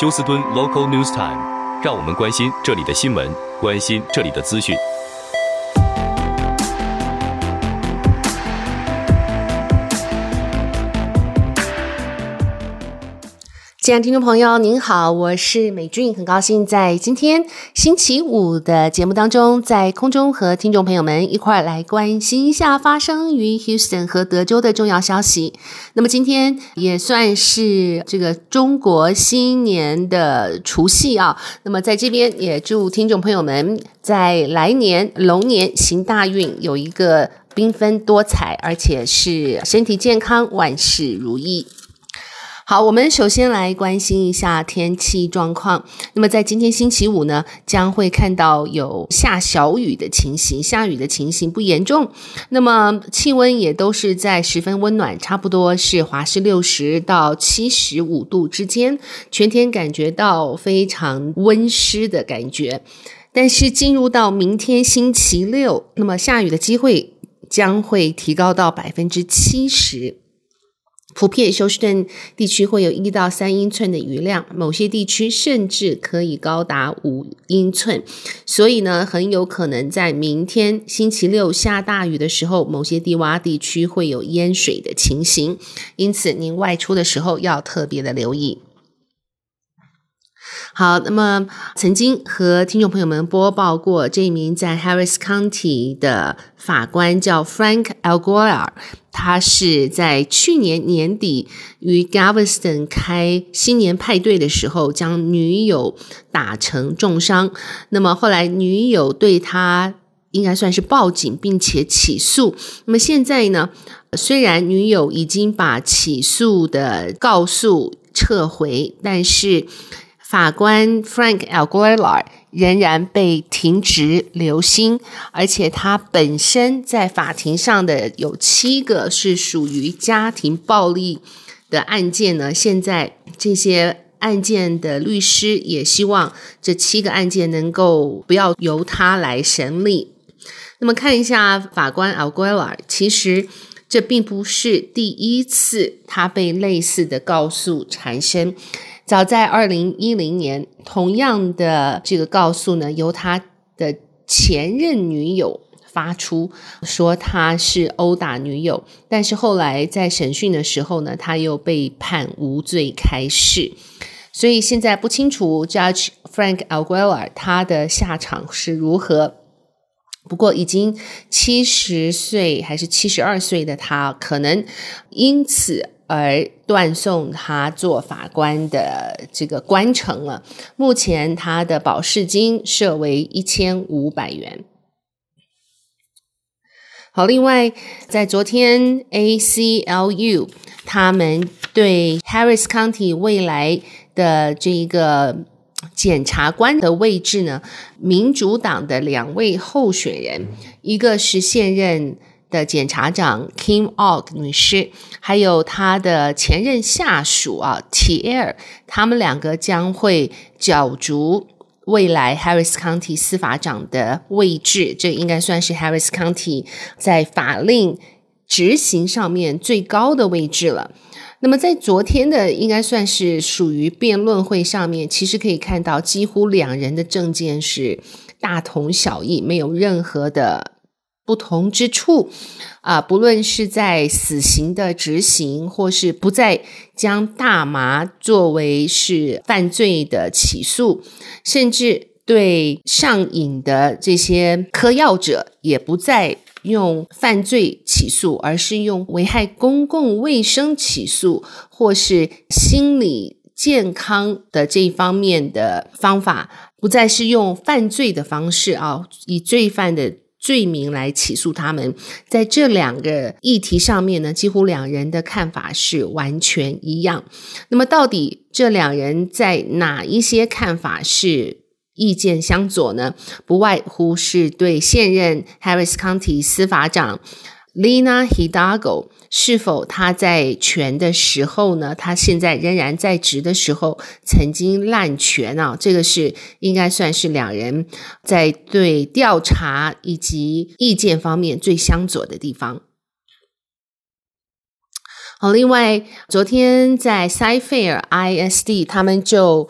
休斯敦 Local News Time，让我们关心这里的新闻，关心这里的资讯。亲爱的听众朋友，您好，我是美俊，很高兴在今天星期五的节目当中，在空中和听众朋友们一块来关心一下发生于 Houston 和德州的重要消息。那么今天也算是这个中国新年的除夕啊，那么在这边也祝听众朋友们在来年龙年行大运，有一个缤纷多彩，而且是身体健康，万事如意。好，我们首先来关心一下天气状况。那么在今天星期五呢，将会看到有下小雨的情形，下雨的情形不严重。那么气温也都是在十分温暖，差不多是华氏六十到七十五度之间，全天感觉到非常温湿的感觉。但是进入到明天星期六，那么下雨的机会将会提高到百分之七十。普遍休斯顿地区会有一到三英寸的雨量，某些地区甚至可以高达五英寸。所以呢，很有可能在明天星期六下大雨的时候，某些低洼地区会有淹水的情形。因此，您外出的时候要特别的留意。好，那么曾经和听众朋友们播报过，这一名在 Harris County 的法官叫 Frank Alguerra，他是在去年年底与 Galveston 开新年派对的时候，将女友打成重伤。那么后来女友对他应该算是报警，并且起诉。那么现在呢，虽然女友已经把起诉的告诉撤回，但是法官 Frank Alguerra 仍然被停职留薪，而且他本身在法庭上的有七个是属于家庭暴力的案件呢。现在这些案件的律师也希望这七个案件能够不要由他来审理。那么看一下法官 Alguerra，其实这并不是第一次他被类似的告诉缠身。早在二零一零年，同样的这个告诉呢，由他的前任女友发出，说他是殴打女友，但是后来在审讯的时候呢，他又被判无罪开释，所以现在不清楚 Judge Frank Alguerra 他的下场是如何。不过已经七十岁还是七十二岁的他，可能因此。而断送他做法官的这个官程了。目前他的保释金设为一千五百元。好，另外在昨天，ACLU 他们对 Harris County 未来的这一个检察官的位置呢，民主党的两位候选人，一个是现任。的检察长 Kim Ogg 女士，还有她的前任下属啊 t i e r 他们两个将会角逐未来 Harris County 司法长的位置。这应该算是 Harris County 在法令执行上面最高的位置了。那么在昨天的应该算是属于辩论会上面，其实可以看到几乎两人的政见是大同小异，没有任何的。不同之处啊，不论是在死刑的执行，或是不再将大麻作为是犯罪的起诉，甚至对上瘾的这些嗑药者，也不再用犯罪起诉，而是用危害公共卫生起诉，或是心理健康的这一方面的方法，不再是用犯罪的方式啊，以罪犯的。罪名来起诉他们，在这两个议题上面呢，几乎两人的看法是完全一样。那么，到底这两人在哪一些看法是意见相左呢？不外乎是对现任 Harris County 司法长 Lina Hidalgo。是否他在权的时候呢？他现在仍然在职的时候，曾经滥权啊？这个是应该算是两人在对调查以及意见方面最相左的地方。好，另外昨天在 Cy Fair ISD 他们就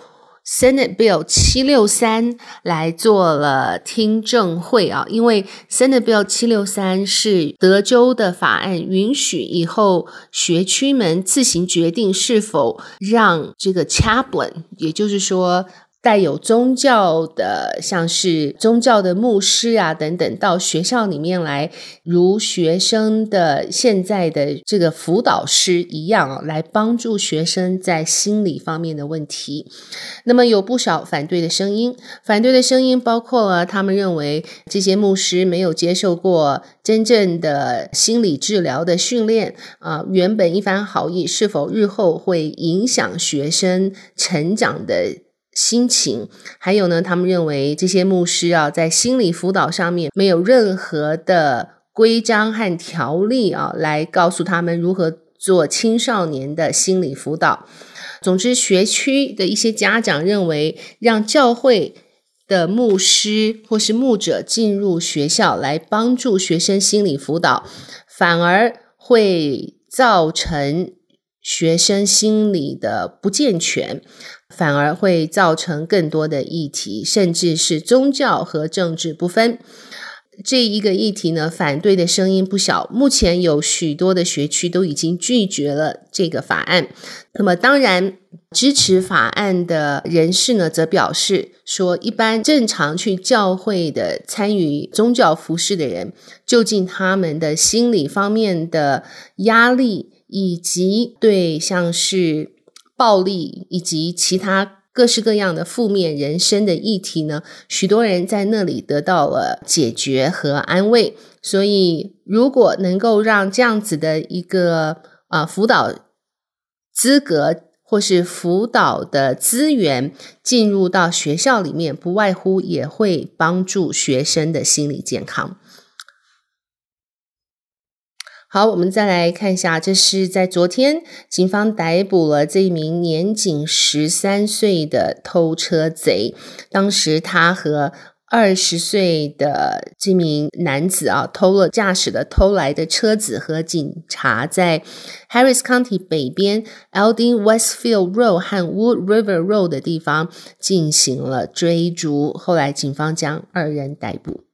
Senate Bill 七六三来做了听证会啊，因为 Senate Bill 七六三是德州的法案，允许以后学区们自行决定是否让这个 chaplain，也就是说。带有宗教的，像是宗教的牧师啊等等，到学校里面来，如学生的现在的这个辅导师一样啊，来帮助学生在心理方面的问题。那么有不少反对的声音，反对的声音包括了他们认为这些牧师没有接受过真正的心理治疗的训练啊，原本一番好意是否日后会影响学生成长的。心情，还有呢，他们认为这些牧师啊，在心理辅导上面没有任何的规章和条例啊，来告诉他们如何做青少年的心理辅导。总之，学区的一些家长认为，让教会的牧师或是牧者进入学校来帮助学生心理辅导，反而会造成学生心理的不健全。反而会造成更多的议题，甚至是宗教和政治不分。这一个议题呢，反对的声音不小。目前有许多的学区都已经拒绝了这个法案。那么，当然支持法案的人士呢，则表示说，一般正常去教会的参与宗教服饰的人，究竟他们的心理方面的压力，以及对像是。暴力以及其他各式各样的负面人生的议题呢，许多人在那里得到了解决和安慰。所以，如果能够让这样子的一个啊、辅导资格或是辅导的资源进入到学校里面，不外乎也会帮助学生的心理健康。好，我们再来看一下，这是在昨天，警方逮捕了这一名年仅十三岁的偷车贼。当时他和二十岁的这名男子啊，偷了驾驶的偷来的车子，和警察在 Harris County 北边 Eldin Westfield Road 和 Wood River Road 的地方进行了追逐。后来警方将二人逮捕。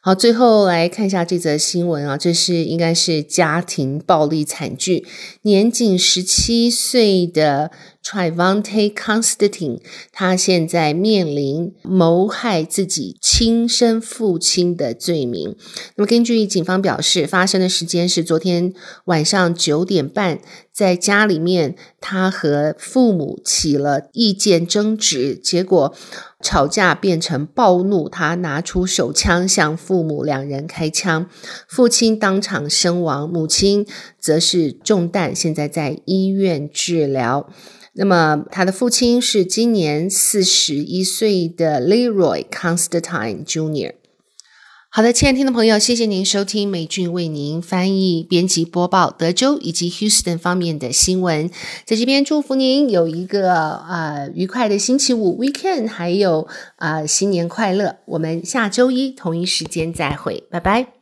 好，最后来看一下这则新闻啊，这是应该是家庭暴力惨剧，年仅十七岁的 Trivante Constantine，他现在面临谋害自己亲生父亲的罪名。那么根据警方表示，发生的时间是昨天晚上九点半，在家里面，他和父母起了意见争执，结果。吵架变成暴怒，他拿出手枪向父母两人开枪，父亲当场身亡，母亲则是中弹，现在在医院治疗。那么他的父亲是今年四十一岁的 Leroy Constantine Jr. 好的，亲爱的听众朋友，谢谢您收听美俊为您翻译、编辑、播报德州以及 Houston 方面的新闻。在这边祝福您有一个、呃、愉快的星期五 weekend，还有啊、呃、新年快乐。我们下周一同一时间再会，拜拜。